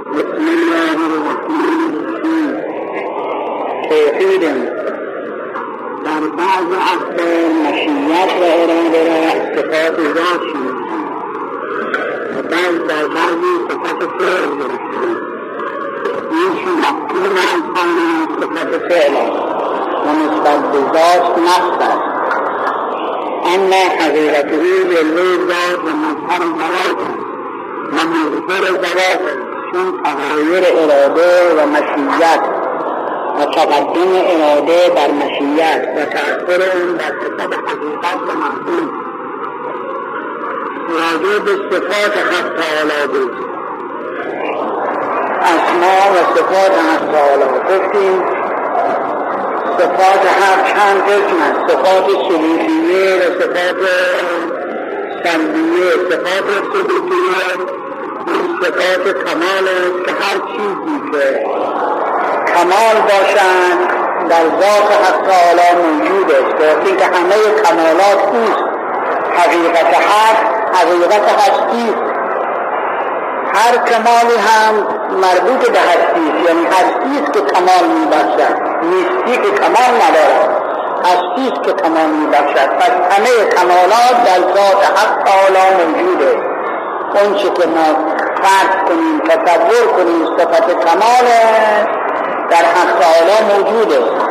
بسم الله الرحمن الرحیم توحید در بعض اقوال مشیت و اراده را صفات ذات و بعض در بعضی صفت فعل این انسان صفت فعل و نسبت به ذات نفس است. اما حقیقته جلوه ذات و مظهر ذات و مظهر ذات چون تغایر اراده و مشیت و تقدم اراده بر مشیت و تأثیر اون بر صفت حقیقت و مفهوم راجع به صفات حق تعالی بود. اسما و صفات حق تعالی. گفتیم صفات حق چند قسم است؟ صفات سلوکیه و صفات سلبیه. صفات سلوکیه صفات کمال که هر چیزی که کمال باشند در ذات حق تعالی موجود است. که که همه کمالات اوست. حقیقت حق حقیقت هستی. هر کمالی هم مربوط به هستی یعنی هستی که کمال میبخشد. نیستی که کمال ندارد. هستی که کمال میبخشد. پس همه کمالات در ذات حق تعالی موجود است. اون که ما فرض کنیم تصور کنیم صفت کمال در حق تعالی موجود است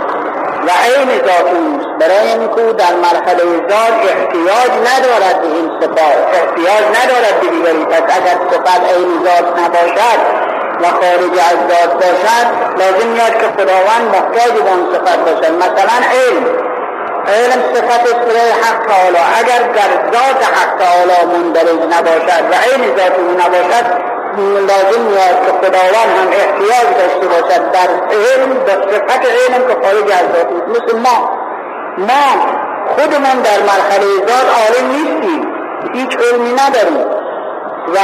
و عین ذات اوست برای اینکه در مرحله ذات احتیاج ندارد به این صفات احتیاج ندارد به دیگری. پس اگر صفت عین ذات نباشد و خارج از ذات باشد لازم میاد که خداوند محتاج به اون صفت باشد. مثلا علم. علم صفت سره حق تعالی. اگر در ذات حق تعالی مندرج نباشد و عین ذات او نباشد لازم میاد که خداوند هم احتیاج داشته باشد در علم به صفت علم که خارج از ذات مثل ما. ما خودمون در مرحله ذات عالم نیستیم. هیچ علمی نداریم. و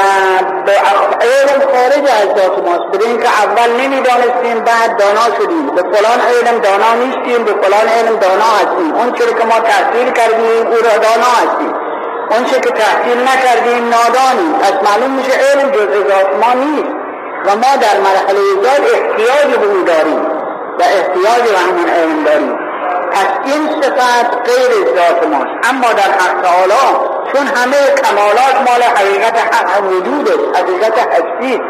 علم خارج از ذات ماست. بدون اینکه اول نمی‌دانستیم بعد دانا شدیم. به فلان علم دانا نیستیم به فلان علم دانا هستیم. اون چرا که ما تحصیل کردیم او را دانا هستیم. اون که تحصیل نکردیم نادانیم پس معلوم میشه علم جز ذات ما نیست. و ما در مرحله ذات احتیاج به او داریم. و احتیاج به همون علم داریم. پس این صفت غیر ذات ماست. اما در حق تعالی چون همه کمالات مال حقیقت حق وجود است حقیقت هستی.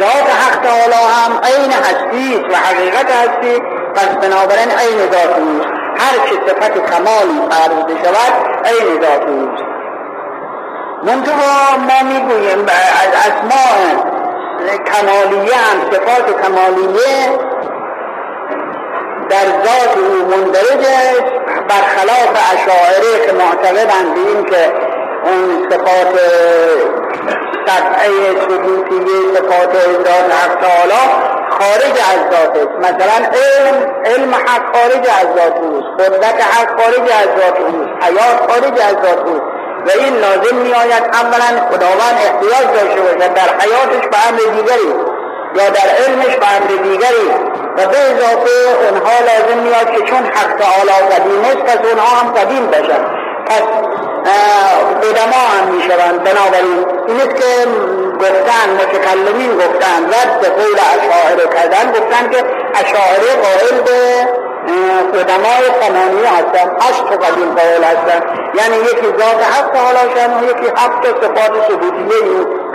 ذات حق تعالی هم عین هستی و حقیقت هستی. پس بنابراین عین ذات اوست هر چه صفت کمالی فرض شود عین ذات اوست منتها ما می‌گوییم از اسماء کمالیه هم صفات کمالیه در ذات او مندرج است برخلاف اشاعره که معتقدند به این که اون صفات سطعه ثبوتیه صفات ذات حق تعالی خارج از ذات است. مثلا علم علم حق خارج از ذات اوست قدرت حق خارج از ذات اوست حیات خارج از ذات اوست. و این لازم می آید اولا خداوند احتیاج داشته باشد در حیاتش به امر دیگری یا در علمش به امر دیگری و به اضافه اونها لازم میاد که چون حق تعالی قدیم است پس اونها هم قدیم بشن پس قدما هم می‌شوند. بنابراین این است که گفتن متکلمین گفتن رد قول اشاعره کردن گفتن که اشاعره قائل به قدمای ثمانیه هستن هشت قدیم قائل هستن. یعنی یکی ذات حق شن و یکی هفت صفات ثبوتیه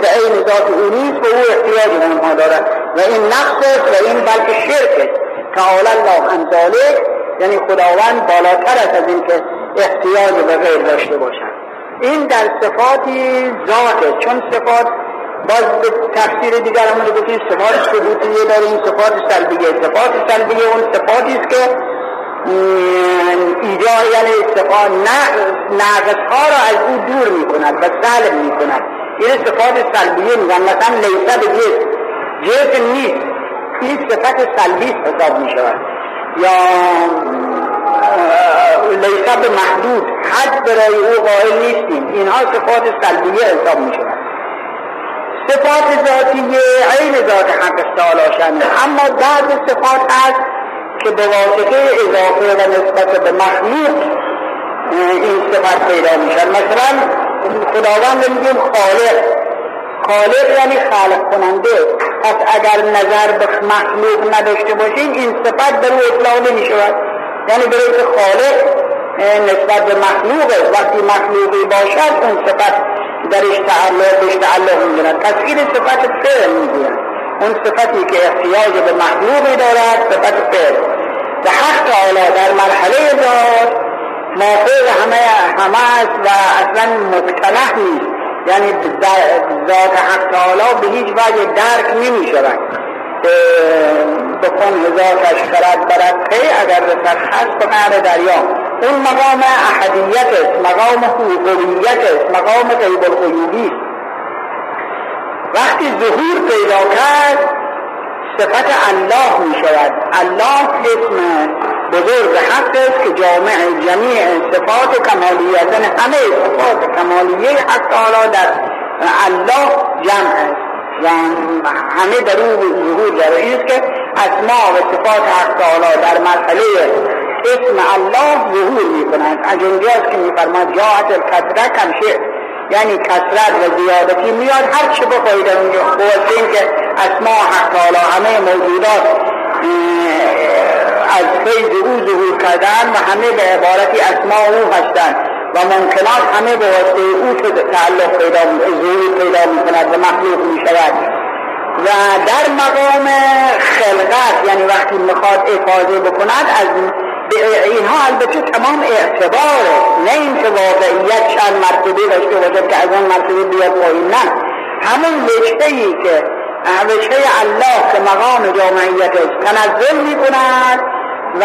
که این ذات او نیست و او احتیاج به اونها دارد و این نقص و این بلکه شرک تعالی الله عن یعنی خداوند بالاتر است از این که احتیاج به غیر داشته باشد این در صفاتی ذات چون صفات باز به تفسیر دیگر همون گفتیم صفات ثبوتیه داریم صفات سلبیه. صفات سلبیه اون صفاتی است که ایجاد یعنی صفات ناقص ها را از او دور می کند و سلب می کند این صفات سلبیه میگن. مثلا لیسه به جسم. جسم نیست. این صفت سلبی حساب می شود یا لیسه به محدود. حد برای او قائل نیستیم. اینها صفات سلبیه حساب می شود صفات ذاتیه عین ذات حق تعالی اما بعض صفات هست که به واسطه اضافه و نسبت به مخلوق این صفت پیدا میشن مثلا خداوند میگیم خالق. خالق یعنی خلق کننده. پس اگر نظر به مخلوق نداشته باشیم این صفت به رو اطلاق نمی شود یعنی برای که خالق نسبت به مخلوق. وقتی مخلوقی باشد اون صفت درش تعلق بهش تعلق می‌گیرد. تصویر صفت فعل می‌گوید. اون صفتی که احتیاج به مخلوقی دارد صفت فعل. به حق تعالی در مرحله ذات مافوق همه همه است و اصلا مقتنح نیست یعنی ذات حق تعالی به هیچ وجه درک نمی شود. بکن هزار خرد برد پی اگر رسد هست به قعر دریا. اون مقام احدیت است مقام هویت است مقام غیب الغیوبی وقتی ظهور پیدا کرد صفت الله می شود الله اسم بزرگ حق است که جامع جمیع صفات کمالیت یعنی همه صفات کمالیه حق در الله جمع است. و همه در او ظهور داره. است که اسماء و صفات حق تعالی در مرحله اسم الله ظهور می کنند از اونجاست که میفرماد جاعت الکسره کمشه یعنی کسرت و زیادتی میاد. هر چه بخواهید اونجا این که اسماء حق تعالی همه موجودات از فیض او ظهور کردن و همه به عبارتی اسماء او هستند و ممکنات همه به واسطه او تعلق پیدا ظهور پیدا می کند و مخلوق می شود. و در مقام خلقت یعنی وقتی می‌خواد افاظه بکند از اینها البته تمام اعتباره نه اینکه واقعیت چند مرتبه داشته باشد که از اون مرتبه بیاد پایین نه. همون وجهه ای که وجهه الله که مقام جامعیت است. تنزل می کند و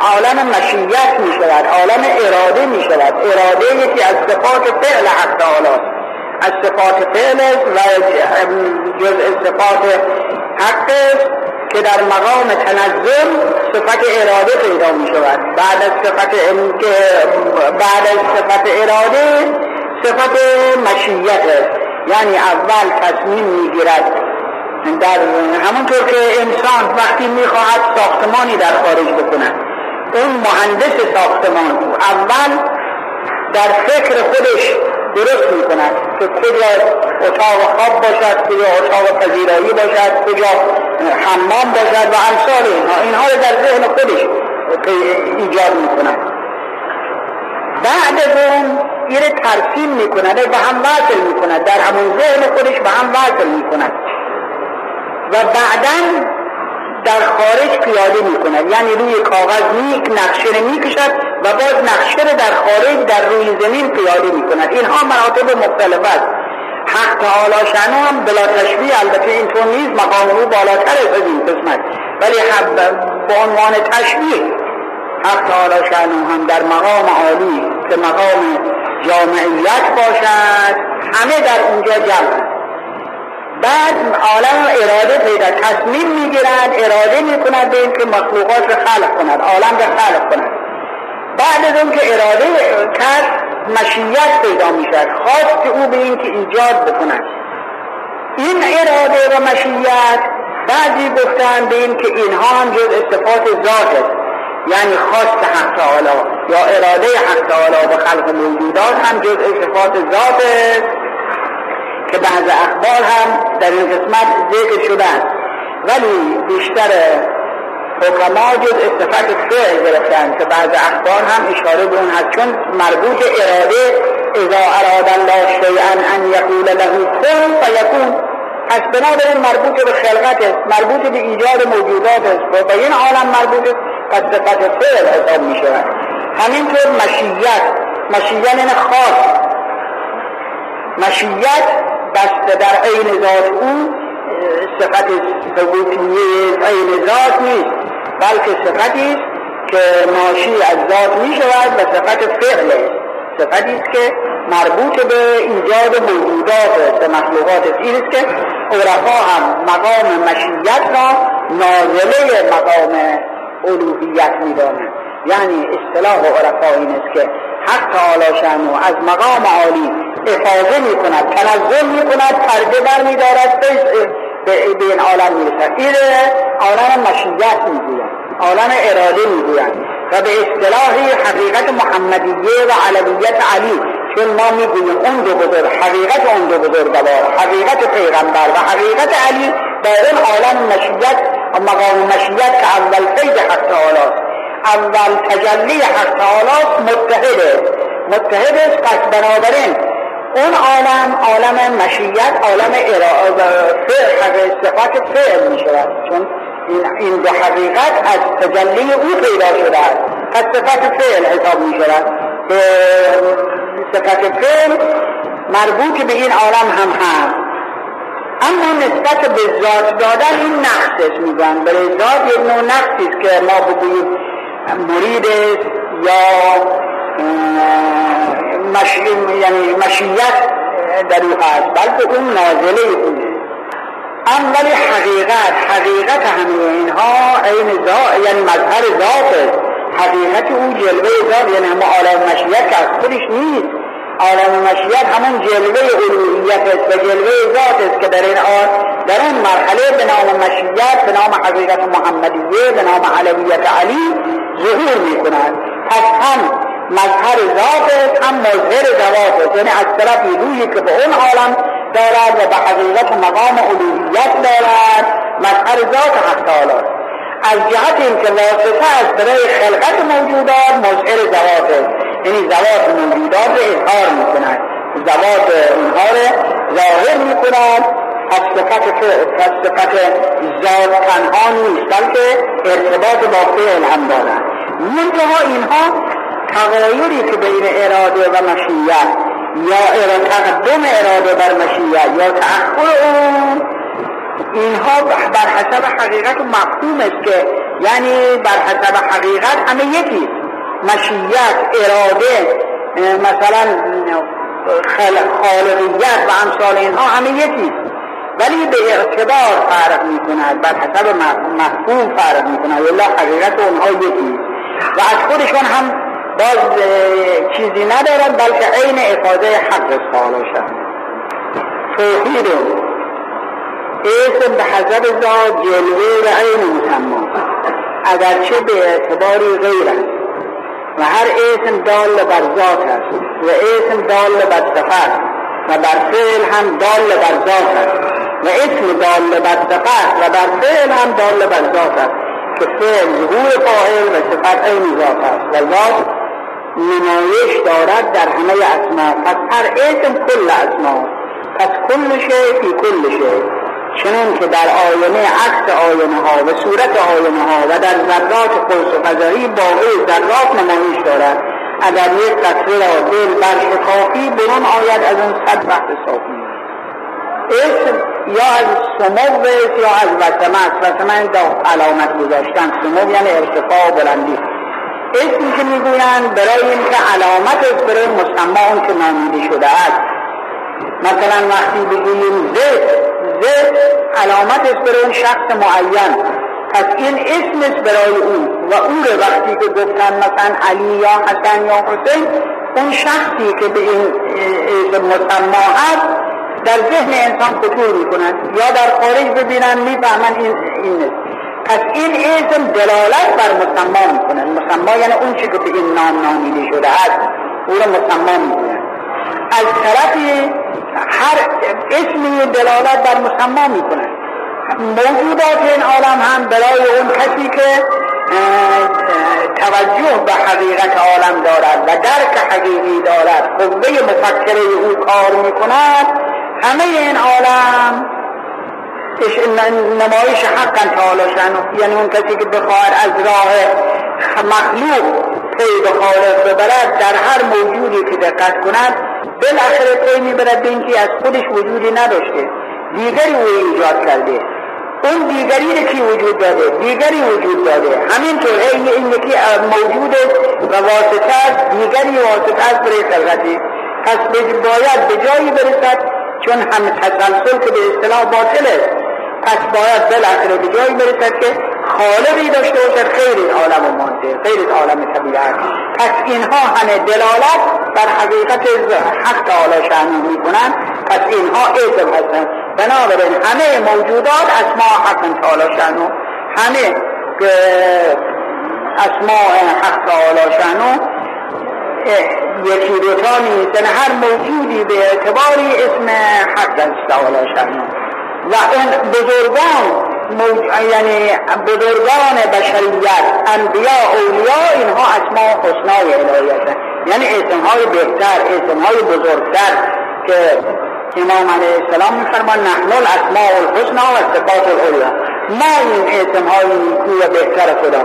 عالم مشیت می شود عالم اراده می شود اراده یکی از صفات فعل حق تعالی از صفات فعل و جزء صفات حق که در مقام تنظر صفت اراده پیدا می شود بعد از صفت بعد از صفت اراده صفت مشیت. است یعنی اول تصمیم می‌گیرد. در همونطور که انسان وقتی می‌خواهد ساختمانی در خارج بکند اون مهندس ساختمان اول در فکر خودش درست می کند که کجا اتاق خواب باشد کجا اتاق پذیرایی باشد کجا حمام باشد و امثال اینها. اینها رو در ذهن خودش ایجاد می کند بعد از اون این ترسیم می کند و هم وصل می کند در همون ذهن خودش به هم وصل می کند و بعدا در خارج پیاده می کند یعنی روی کاغذ می نقشه می کشد و باز نقشه در خارج در روی زمین پیاده می کند اینها مراتب مختلف است. حق تعالی شنو هم بلا تشبیه البته اینطور نیست مقام او بالاتر از این قسمت. ولی به عنوان تشبیه حق تعالی شنو هم در مقام عالی که مقام جامعیت باشد همه در اونجا جمع. بعد عالم اراده پیدا تصمیم می‌گیرند اراده می‌کند به اینکه مخلوقات رو خلق کند عالم رو خلق کند بعد از اون که اراده کرد مشیت پیدا می‌شد خواست او به اینکه ایجاد بکند. این اراده و مشیت بعضی گفتن به این که اینها هم جز صفات ذات است. یعنی خواست حق تعالی یا اراده حق تعالی به خلق موجودات هم جز صفات ذات است. که بعض اخبار هم در این قسمت ذکر شده ولی بیشتر حکما جز صفت فعل گرفتن که بعض اخبار هم اشاره به اون هست. چون مربوط اراده اذا اراد الله شیئا ان یقول له کن فیکون. پس بنابراین مربوط به خلقت است مربوط به ایجاد موجودات است. و به این عالم مربوط است پس صفت فعل حساب می شود. همینطور مشیت مشیت این خاص. مشیت بسته در عین ذات او صفت ثبوتیه عین ذات نیست بلکه صفتی است که ناشی از ذات می شود و صفت فعل است. صفتی است که مربوط به ایجاد موجودات و مخلوقات است این است که عرفا هم مقام مشیت را نازله مقام الوهیت می یعنی اصطلاح عرفا این است که حق تعالی شنو از مقام عالی افاظه می کند تنظر می کند پرده بر می دارد به این عالم می رسد این عالم مشیت می گوید عالم اراده می گوید و به اصطلاح حقیقت محمدیه و علویت علی چون ما می‌گوییم اون دو بزرگ حقیقت اون دو بزرگوار حقیقت پیغمبر و حقیقت علی در اون عالم مشیت و مقام مشیت که اول قید حق تعالی اول تجلی حق تعالی متحده متحد پس بنابراین اون عالم عالم مشیت عالم فعل صفات فعل می شود چون این دو حقیقت از تجلی او پیدا شده است. پس صفت فعل حساب می شود صفت فعل مربوط به این عالم هم هست. اما نسبت به ذات دادن این نقص میگن. برای ذات یک نوع نقصی است که ما بگوییم مرید یا مش... یعنی مشیت در او هست بلکه اون نازله اونه ام ولی حقیقت حقیقت همه اینها عین ذات یعنی مظهر ذات حقیقت او جلوه ذات یعنی همه عالم مشیت که از خودش نیست. عالم مشیت همون جلوه الوهیت است و جلوه ذات است که در این آن در اون مرحله به نام مشیت به نام حقیقت محمدیه به نام علویت علی ظهور می کند پس هم مظهر ذات هم مظهر ذات یعنی از طرف روحی که به اون عالم دارد و به حقیقت مقام الوهیت دارد مظهر ذات حق تعالی از جهت اینکه واسطه از برای خلقت موجودات مظهر ذات یعنی ذوات موجودات رو اظهار می‌کند. ذوات اینها رو ظاهر می‌کند. پس صفت پس صفت ذات تنها نیست بلکه ارتباط با فعل هم دارد. منتها اینها تغایری که بین اراده و مشیت یا اراده تقدم اراده بر مشیت یا تأخر اون. اینها بر حسب حقیقت و مفهوم است که یعنی بر حسب حقیقت همه یکی. مشیت اراده مثلا خالقیت و امثال اینها همه یکی. ولی به اعتبار فرق می کند بر حسب مفهوم فرق می کند حقیقت اونها یکی. و از خودشون هم باز چیزی ندارد بلکه عین افاده حق تعالی شد توحید. اسم به حضر ذات جلوه و عین مسمى. اگرچه به اعتباری غیر است. و هر اسم دال بر ذات است. و اسم دال بر صفت و بر فعل هم دال بر ذات است. و اسم دال بر صفت و بر فعل هم دال بر ذات است. که فعل ظهور فاعل و صفت عین ذات است. و ذات نمایش دارد در همه اسما. پس هر اسم کل اسما. پس کل شی فی کل شی. چنین که در آینه عکس آینه ها و صورت آینه ها و در ذرات قرص و فضایی باقی ذرات نمایش دارد. اگر یک قطره را دل بر شکافی برون آید از اون صد وقت صافی اسم یا از سمو یا از وسمه است. وسمه علامت گذاشتن. سمو یعنی ارتفاع بلندی. اسمی که می‌گویند برای اینکه علامت برای مسما اون که نامیده شده است. مثلا وقتی بگوییم زد زد علامت است برای اون شخص معین. پس این اسم برای او و او رو وقتی که گفتن مثلا علی یا حسن یا حسین اون شخصی که به این اسم مسما هست در ذهن انسان خطور می‌کنند یا در خارج ببینن می‌فهمن این این پس این اسم دلالت بر مسما می‌کنه. مسما یعنی اون چی که این نام نامیده شده است او رو مسما می‌کنه. از طرفی هر اسمی دلالت بر مسما می‌کنه. موجودات این عالم هم برای اون کسی که توجه به حقیقت عالم دارد و درک حقیقی دارد قوه مفکره او کار می‌کند همه این عالم نمایش حقا تعالی شنو یعنی اون کسی که بخواهد از راه مخلوق پی به خالق ببرد در هر موجودی که دقت کند بالاخره پی می‌برد به اینکه از خودش وجودی نداشته. دیگری او ایجاد کرده. اون دیگری رو کی وجود داده؟ دیگری وجود داده. همینطور این این یکی موجود و واسطه است دیگری واسطه است برای خلقتی پس باید به جایی برسد چون هم تسلسل که به اصطلاح باطل است. پس باید بالاخره به جایی برسد که خالقی داشته باشد. خیر این عالم مانده خیر عالم طبیعت. پس اینها همه دلالت بر حقیقت حق تعالی شعنی می‌کنند. پس اینها اسم هستند. بنابراین همه موجودات اسماء حق تعالی شعنو همه اسماء حق تعالی شعنو یکی دوتا نیست یعنی هر موجودی به اعتباری اسم حق تعالی شأنه و اون بزرگان یعنی بزرگان بشریت انبیاء اولیاء اینها اسماء حسنای الهیت یعنی اسمهای بهتر اسمهای بزرگتر که امام علیه السلام میفرمان نحن الاسماء الحسنا و صفات العلیا ما این اسمهای نیکو و بهتر خدا.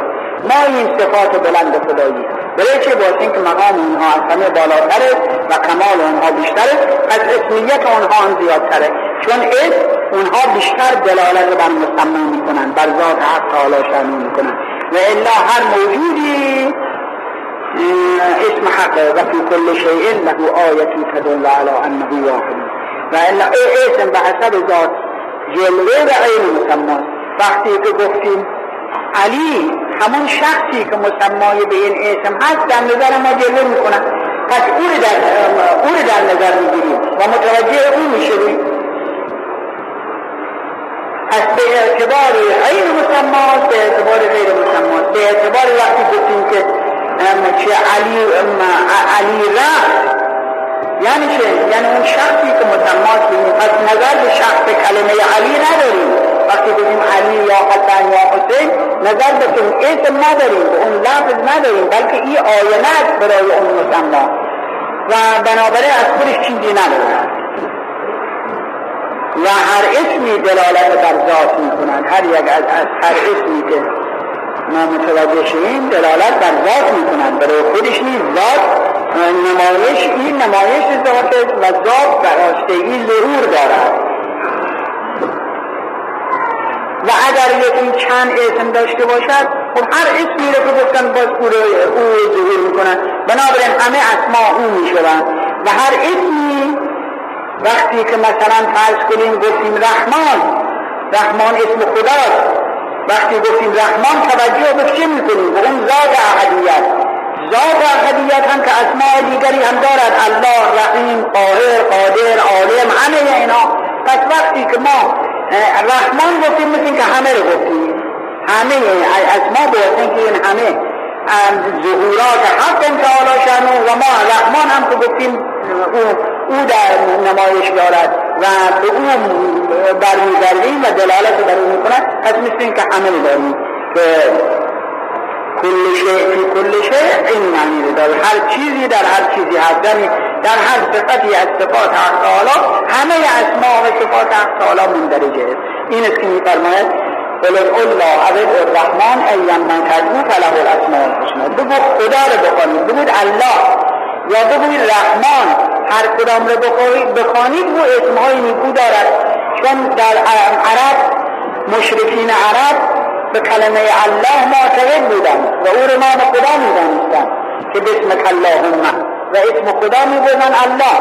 ما این صفات بلند خدایی. برای چه باید که مقام اونها از همه بالاتره و کمال اونها بیشتره. از اسمیت اونها هم زیادتره. چون اسم اونها بیشتر دلالت بر مسمى می‌کنن بر ذات حق تعالی شأنه می‌کنن. و الا هر موجودی اسم حقه و فی کل شیء له آیتی تدل علی انه واحد. و الا اسم به حسب ذات جلوه و عین مسمى. وقتی که گفتیم علی همون شخصی که مسمای به این اسم هست در نظر ما جلوه می‌کنن پس او در, در نظر می‌گیریم و متوجه او می‌شویم. پس به اعتبار غیر مسمات به اعتبار غیر مسمات. به اعتبار وقتی گفتیم که چه علی علی رفت یعنی چه؟ یعنی اون شخصی که مسمات پس نظر به شخص کلمه علی نداریم. وقتی بگیم علی یا حسن یا حسین نظر به اون اسم نداریم به اون لفظ نداریم بلکه این آینه است برای اون مسما و بنابراین از خودش چیزی ندارد و هر اسمی دلالت بر ذات می‌کنن هر یک از, هر اسمی که ما متوجه شدیم دلالت بر ذات می‌کنن برای خودش نیست. ذات نمایش این نمایش ذات و ذات براسته ظهور دارد. و اگر یکی چند اسم داشته باشد خب هر اسمی رو که گفتن باز او رو ظهور می‌کنن. بنابراین همه اسما او می‌شوند. و هر اسمی وقتی که مثلا فرض کنیم گفتیم رحمان رحمان اسم خداست. وقتی گفتیم رحمان توجه به چه می‌کنیم؟ به اون ذات احدیت. ذات احدیت هم که اسماء دیگری هم دارد. الله رحیم قاهر قادر عالم همه اینا. پس وقتی که ما رحمان گفتیم مثل که همه رو گفتیم. همه اسما باید که این همه ظهورات حق تعالی شنو و ما رحمان هم که گفتیم او, او در نمایش دارد و به او برمیگردیم و دلالت بر او می‌کند. پس مثل این که همه داریم که کل شیء فی کل شیء این معنی رو داره. هر چیزی در هر چیزی هست. یعنی در هر صفتی از صفات حق تعالی همه اسماء و صفات حق تعالی مندرجه است. این است که میفرماید قل الله عبد الرحمن ایم من تدعو فله الاسماء الحسنى. بگو خدا رو بخوانید. بگوید الله. یا بگوید رحمان. کدام رو بخوانید او اسمهای نیکو دارد. چون در عرب مشرکین عرب به کلمه الله معتقد بودن و او رو نام خدا می‌دانستن که بسم اللهم. و اسم خدا می‌گفتن الله.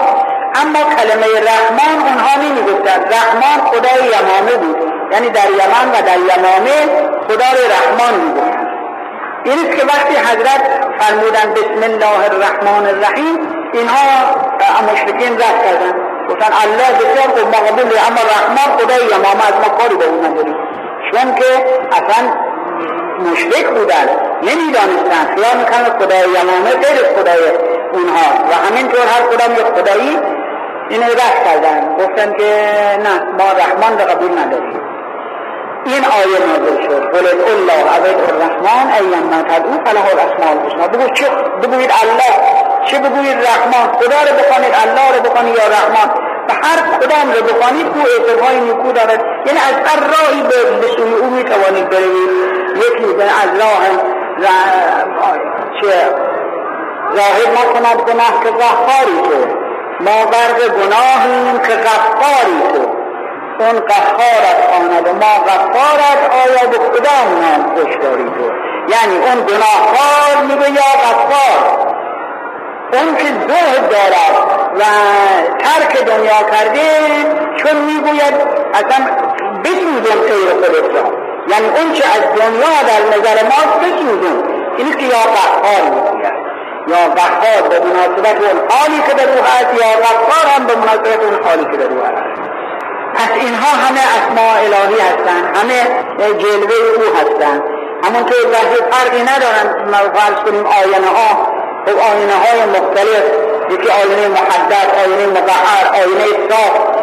اما کلمه رحمان اونها نمی‌گفتن رحمان خدای یمامه بود. یعنی در یمن و در یمامه خدای رحمان می‌گفتن این است که وقتی حضرت فرمودن بسم الله الرحمن الرحیم اینها مشرکین رد کردن. گفتن الله بسیار خوب مقبول اما رحمان خدای یمامه از ما کاری به اون نداریم. چون که اصلا مشرک بودن نمی‌دانستن. خیال می‌کنن خدای یمامه غیر خدای اونها. و همینطور هر کدام یک خدایی اینو رفت کردن. گفتن که نه ما رحمان به قبول نداریم. این آیه نازل شد. قل الله عبد الرحمن ایم ما تدعو فله الاسماء الحسنى بگو چه بگوید الله. چه بگوید رحمان؟ خدا رو بخوانید الله رو بخوانید یا رحمان؟ و هر کدام رو بخوانید او اعتبارهای نیکو دارد. یعنی از هر راهی به سوی او می‌توانید بروید. یکی از راه چه ظاهر نکند گناه که غفاری تو ما غرق گناهیم که غفاری تو اون غفارت آمد و ما غفارت آیا به کدام نام خوش داری تو یعنی اون گناهکار میگه یا غفار؟ اون که زهد دارد و ترک دنیا کرده چون می‌گوید اصلا بسوزن خیر خودت را. یعنی اون چه از دنیا در نظر ما بسوزن این که یا قهار می‌گوید. یا قهار به مناسبت اون حالی که در او هست یا غفار هم به مناسبت اون حالی که در او هست پس اینها همه اسماء الهی هستند همه جلوه او هستند همونطور ظاهر فرقی ندارن فرض کنیم آینه ها خب آینه های مختلف یکی آینه محدد آینه مقعر آینه صاف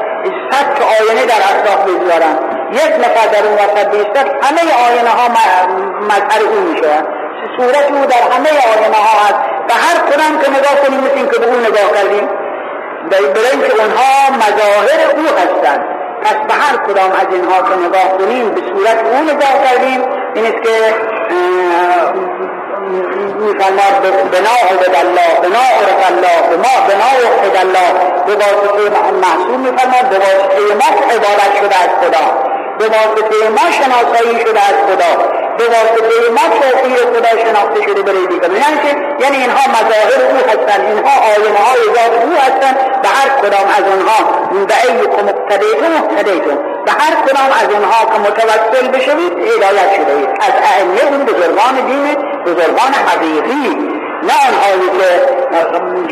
صد که آینه در اطراف بگذارن یک نفر در اون وسط بیستد همه آینه ها مظهر او میشه. صورت او در همه آینه ها هست. و هر کدام که نگاه کنیم مثل که به او نگاه کردیم برای اینکه اونها مظاهر او هستند پس به هر کدام از اینها که نگاه کنیم به صورت او نگاه کردیم. این است که میفرماد بنا عبد الله بنا عرف الله بنا بنا وحد الله. به واسطه محصول میفرماد به واسطه ما عبادت شده از خدا. به واسطه ما شناسایی شده از خدا. به واسطه ما توفیر خدا شناخته شده برای دیگر. یعنی که یعنی اینها مظاهر او هستند اینها آینه های ذات او هستند به هر کدام از آنها به ایکم اقتدیتون اقتدیتون به هر کدام از آنها که متوسل بشوید هدایت شده اید. از ائمه اون بزرگان دین بزرگان حقیقی. نه آنهایی که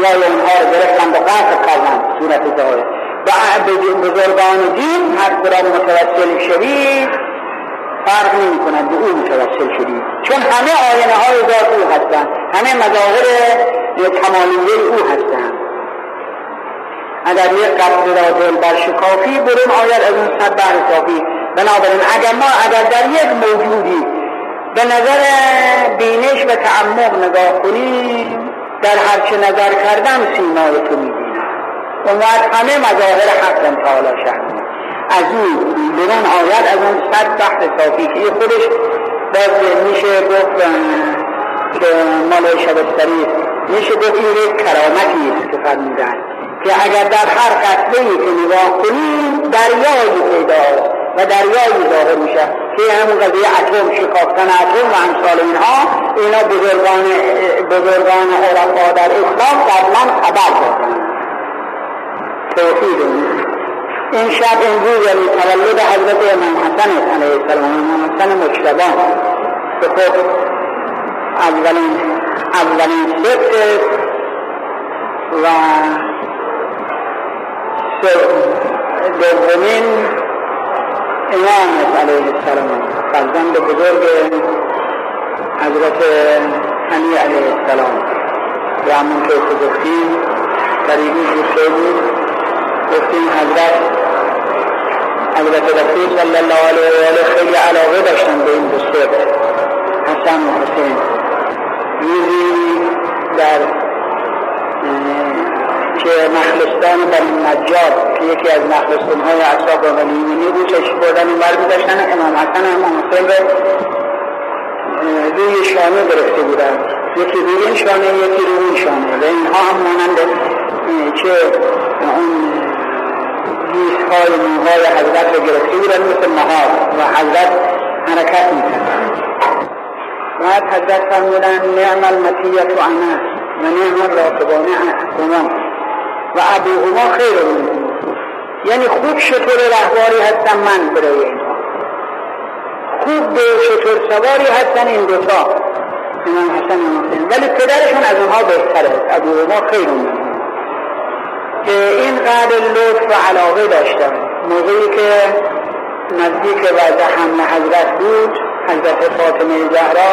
جای اونها رو گرفتن و قصد کردن صورت ظاهر. و بزرگان دین هر کدام متوسل شدید فرق نمی کنند به او متوسل شدید چون همه آینه های ذات او هستند همه مظاهر کمالیه او هستند اگر یک قبض را دل بر شکافی برون آید از اون صد بر صافی بنابراین اگر ما اگر در یک موجودی به نظر بینش و تعمق نگاه کنیم در هرچه نظر کردن سیمای تو میدیم اون وقت همه مظاهر حق تعالی شهر. از اون برون آید از اون صد بحر صافی که خودش باز میشه گفت که مال شبستری میشه گفت این یک کرامتی که فرمودن که اگر در هر قطعه ای که نگاه کنیم دریایی پیدا و دریایی ظاهر میشه که همون قضیه اتم شکافتن اتم و امثال اینها اینا بزرگان بزرگان عرفا در اسلام قبلا خبر دادن. توحید این شب امروز یعنی تولد حضرت امام حسن علیه السلام امام حسن مجتبا که خب اولین اولین سبت و دومین امام علیه السلام. فرزند بزرگ حضرت حنی علیه السلام. و همون که گفتیم قریبی بود بود. گفتیم حضرت حضرت رسول صلی الله علیه و آله خیلی علاقه داشتن به این دوسته. حسن و حسین. روزی در که مخلصان بنی نجار که یکی از مخلصان های اصحاب غنیمینی بود چشم بردن این بر داشتن امام حسن امام حسین رو روی شانه گرفته بودن. یکی روی این شانه یکی روی این شانه. و اینها هم مانند که اون های موهای حضرت رو گرفته بودن مثل مهار و حضرت حرکت می‌کردن. بعد حضرت فرمودن نعم المتیت و انا و نعم الراقبان هما و ابوهما خیر یعنی خوب شطور رهباری هستم من برای اینها. خوب به شطور سواری هستن این دوتا. امام حسن و ولی پدرشون از اونها بهتره. ابوهما خیر که اینقدر لطف و علاقه داشتم. موقعی که نزدیک وضع حمل حضرت بود حضرت فاطمه زهرا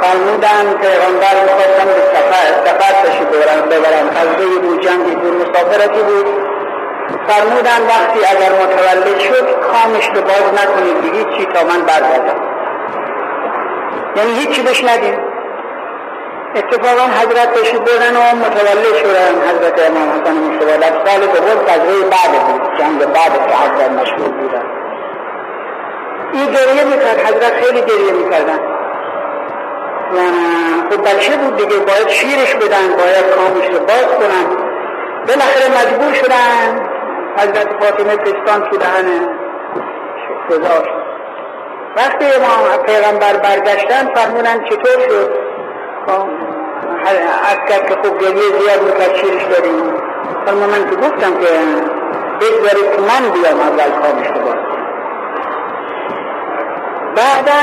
فرمودن پیغمبر می‌خواستن به سفر سفر تشی ببرن ببرن غزوه بود جنگی بود مسافرتی بود. فرمودن وقتی اگر متولد شد کامش رو باز نکنید هیچ چی تا من برگردم. یعنی هیچی بش ندیم. اتفاقا حضرت تشریف بردن و متولد شدن حضرت امام حسن مشتبه در سال دوم غزوه بعد بود جنگ بعد که حضرت مشهور بودن. این گریه می‌کرد حضرت خیلی گریه می‌کردن. و خب بچه بود دیگه باید شیرش بدن باید کامش رو باز کنن. بالاخره مجبور شدن. حضرت فاطمه پستان تو دهن گذاشت وقتی امام پیغمبر برگشتن فرمونن چطور شد؟ از کرد که خوب گریه زیاد می‌کرد شیرش داریم. فرما من که گفتم که بگذارید که من بیام اول کامش رو باز بعدا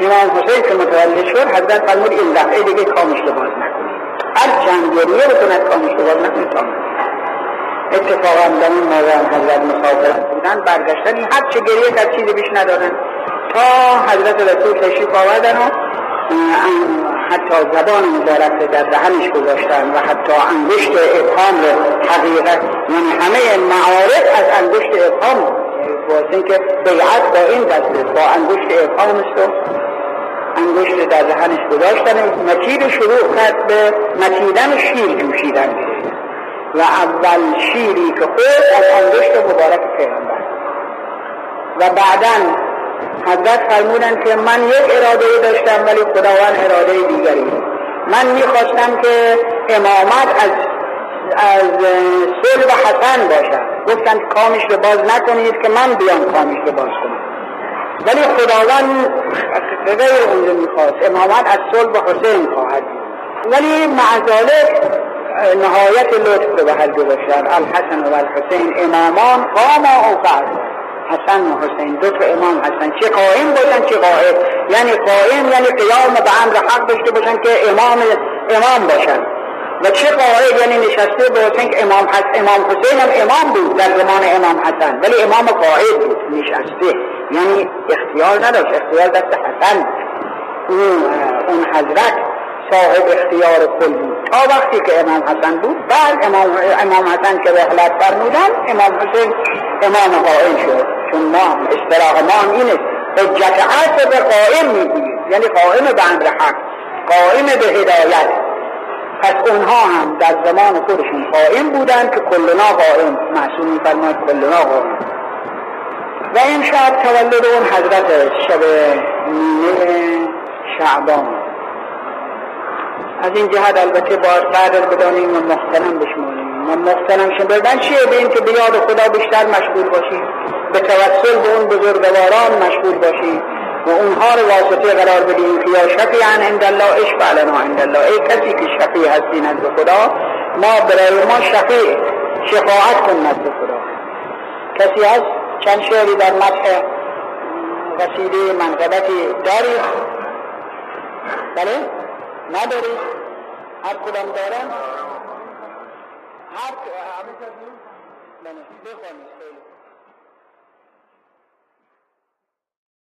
امام حسین که متولد شد حضرت فرمود این دفعه دیگه کامش رو باز نکنید. هر چند گریه بکند کامش رو باز نکنید اتفاقا در این موقع حضرت مسافر بودن برگشتن. هر چه گریه کرد چیزی بیش ندادن تا حضرت رسول تشریف آوردن و حتی زبان مبارک در دهنش گذاشتن و حتی انگشت ابهام حقیقت یعنی همه معارف از انگشت ابهام واسه که بیعت با این دسته با انگشت ابهام است انگشت در دهنش گذاشتن مکید شروع کرد به مکیدن شیر جوشیدن. و اول شیری که خود از انگشت مبارک پیغمبر. و بعدا حضرت فرمودن که من یک اراده داشتم ولی خداوند اراده دیگری. من می‌خواستم که امامت از از صلب حسن باشد گفتن کامش رو باز نکنید که من بیام کامش رو باز کنم. ولی خداوند غیر اونجا می‌خواست. امامت از صلب حسین خواهد ولی معذالک نهایت لطف به هر گذاشتن. الحسن و الحسین امامان قاما او حسن و حسین. دو تا امام هستن چه قائم باشن چه قائم یعنی قائم یعنی قیام به امر حق داشته باشن که امام امام باشن. و چه قائد یعنی نشسته باشن که امام حس امام حسین هم امام بود در زمان امام حسن. ولی امام قائد بود نشسته. یعنی اختیار نداشت. اختیار دست حسن اون حضرت صاحب اختیار کل بود تا وقتی که امام حسن بود بعد امام, امام حسن که رحلت فرمودن امام حسین امام قائم شد. چون ما اصطلاح ما اینه. حجت عصر به قائم می‌گوییم یعنی قائم به امر حق قائم به هدایت. پس اونها هم در زمان خودشون قائم بودن که کلنا قائم. معصوم فرماد کلنا قائم. و این شب تولد اون حضرت شب نیمه شعبان. از این جهت البته باید قدر بدانیم و محترم بشمانیم و محترم شمردن چیه به این که به یاد خدا بیشتر مشغول باشیم؟ به توسل به اون بزرگواران مشغول باشیم و اونها رو واسطه قرار بدیم که یا شفیعن عند الله اشفع لنا عند الله ای کسی که شفیع هستی نزد خدا ما برای ما شفیع شفاعت کن نزد خدا. کسی هست؟ چند شعری در مدح قصیده منقبتی داری؟ بله؟ نداری هر کدام دارن؟ هر بخوانید